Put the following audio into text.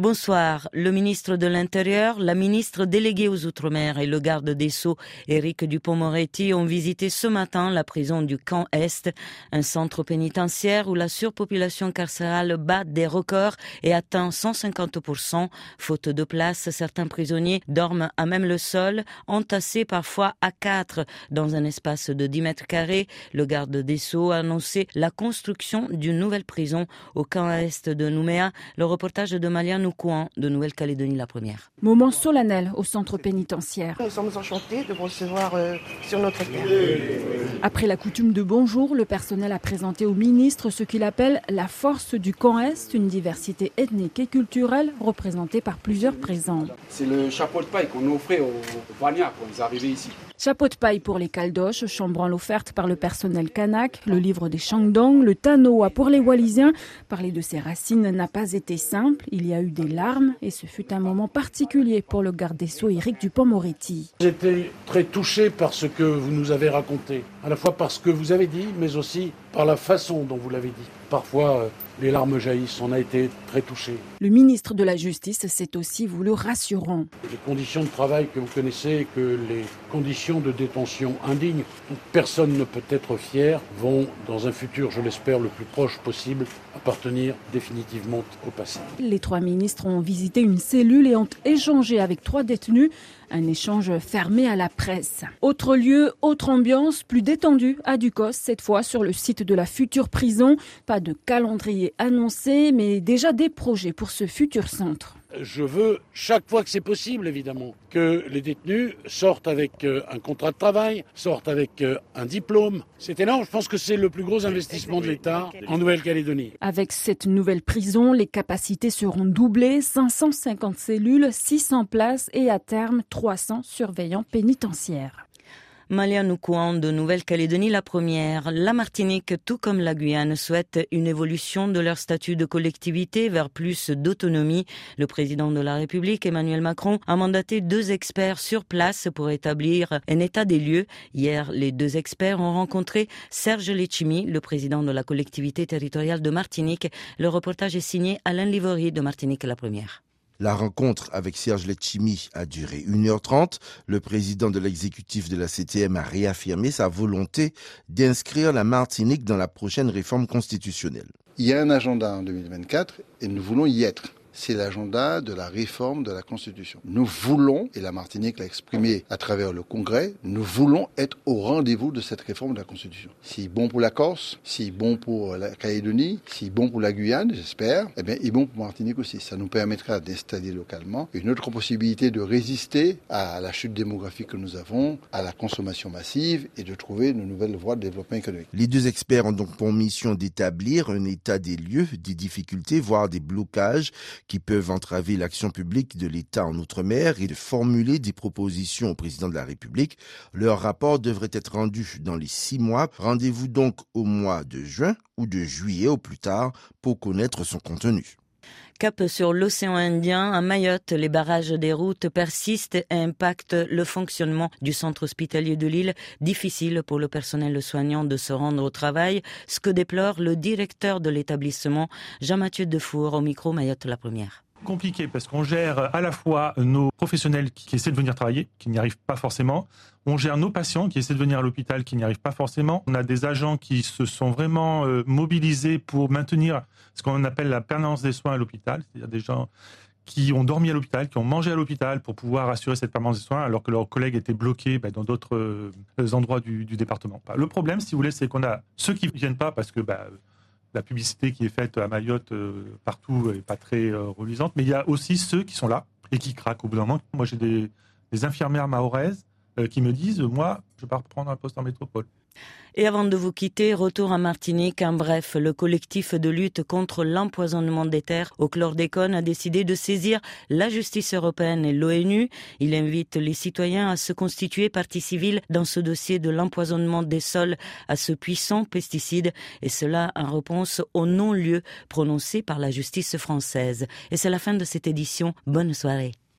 Bonsoir. Le ministre de l'Intérieur, la ministre déléguée aux Outre-mer et le garde des Sceaux, Éric Dupont-Moretti, ont visité ce matin la prison du Camp Est, un centre pénitentiaire où la surpopulation carcérale bat des records et atteint 150%. Faute de place, certains prisonniers dorment à même le sol, entassés parfois à quatre dans un espace de 10 mètres carrés. Le garde des Sceaux a annoncé la construction d'une nouvelle prison au Camp Est de Nouméa. Le reportage de Malian coin de Nouvelle-Calédonie la première. Moment solennel au centre pénitentiaire. Nous sommes enchantés de vous recevoir euh, sur notre terre. Après la coutume de bonjour, le personnel a présenté au ministre ce qu'il appelle la force du camp Est, une diversité ethnique et culturelle représentée par plusieurs présents. C'est le chapeau de paille qu'on offrait aux Bagnards quand ils arrivaient ici. Chapeau de paille pour les caldoches, chambranle offerte par le personnel kanak, le livre des Shangdong, le Tanoa pour les Wallisiens. Parler de ses racines n'a pas été simple, il y a eu des larmes et ce fut un moment particulier pour le garde des Sceaux Éric Dupont-Moretti. J'étais très touché par ce que vous nous avez raconté, à la fois par ce que vous avez dit, mais aussi par la façon dont vous l'avez dit. Parfois, euh, les larmes jaillissent, on a été très touchés. Le ministre de la Justice s'est aussi voulu rassurant. Les conditions de travail que vous connaissez, que les conditions de détention indignes, dont personne ne peut être fier, vont, dans un futur, je l'espère, le plus proche possible, appartenir définitivement au passé. Les trois ministres ont visité une cellule et ont échangé avec trois détenus. Un échange fermé à la presse. Autre lieu, autre ambiance, plus détendue à Ducos, cette fois sur le site de la future prison. Pas de calendrier annoncé, mais déjà des projets pour ce futur centre. Je veux, chaque fois que c'est possible évidemment, que les détenus sortent avec euh, un contrat de travail, sortent avec euh, un diplôme. C'est énorme, je pense que c'est le plus gros investissement de l'État en Nouvelle-Calédonie. Avec cette nouvelle prison, les capacités seront doublées, 550 cellules, 600 places et à terme 300 surveillants pénitentiaires. Malia Noukouan de Nouvelle-Calédonie la première. La Martinique, tout comme la Guyane, souhaite une évolution de leur statut de collectivité vers plus d'autonomie. Le président de la République, Emmanuel Macron, a mandaté deux experts sur place pour établir un état des lieux. Hier, les deux experts ont rencontré Serge Lechimi, le président de la collectivité territoriale de Martinique. Le reportage est signé Alain Livory de Martinique la première. La rencontre avec Serge Letchimi a duré 1h30. Le président de l'exécutif de la CTM a réaffirmé sa volonté d'inscrire la Martinique dans la prochaine réforme constitutionnelle. Il y a un agenda en 2024 et nous voulons y être c'est l'agenda de la réforme de la Constitution. Nous voulons, et la Martinique l'a exprimé à travers le Congrès, nous voulons être au rendez-vous de cette réforme de la Constitution. Si bon pour la Corse, si bon pour la Calédonie, si bon pour la Guyane, j'espère, eh bien, il bon pour Martinique aussi. Ça nous permettra d'installer localement une autre possibilité de résister à la chute démographique que nous avons, à la consommation massive et de trouver de nouvelles voies de développement économique. Les deux experts ont donc pour mission d'établir un état des lieux, des difficultés, voire des blocages qui peuvent entraver l'action publique de l'État en Outre-mer et de formuler des propositions au président de la République. Leur rapport devrait être rendu dans les six mois. Rendez-vous donc au mois de juin ou de juillet au plus tard pour connaître son contenu. Cap sur l'océan Indien, à Mayotte, les barrages des routes persistent et impactent le fonctionnement du centre hospitalier de l'île. Difficile pour le personnel soignant de se rendre au travail, ce que déplore le directeur de l'établissement, Jean-Mathieu Defour, au micro Mayotte la première compliqué parce qu'on gère à la fois nos professionnels qui essaient de venir travailler, qui n'y arrivent pas forcément. On gère nos patients qui essaient de venir à l'hôpital, qui n'y arrivent pas forcément. On a des agents qui se sont vraiment euh, mobilisés pour maintenir ce qu'on appelle la permanence des soins à l'hôpital. A des gens qui ont dormi à l'hôpital, qui ont mangé à l'hôpital pour pouvoir assurer cette permanence des soins, alors que leurs collègues étaient bloqués bah, dans d'autres euh, endroits du, département. Le problème, si vous voulez, c'est qu'on a ceux qui ne viennent pas parce que bah, la publicité qui est faite à Mayotte euh, partout n'est pas très euh, reluisante, mais il y a aussi ceux qui sont là et qui craquent au bout d'un moment. Moi, j'ai des, infirmières mahoraises euh, qui me disent, moi, je pars prendre un poste en métropole. Et avant de vous quitter, retour à Martinique. En bref, le collectif de lutte contre l'empoisonnement des terres au chlordécone a décidé de saisir la justice européenne et l'ONU. Il invite les citoyens à se constituer partie civile dans ce dossier de l'empoisonnement des sols à ce puissant pesticide et cela en réponse au non-lieu prononcé par la justice française. Et c'est la fin de cette édition. Bonne soirée.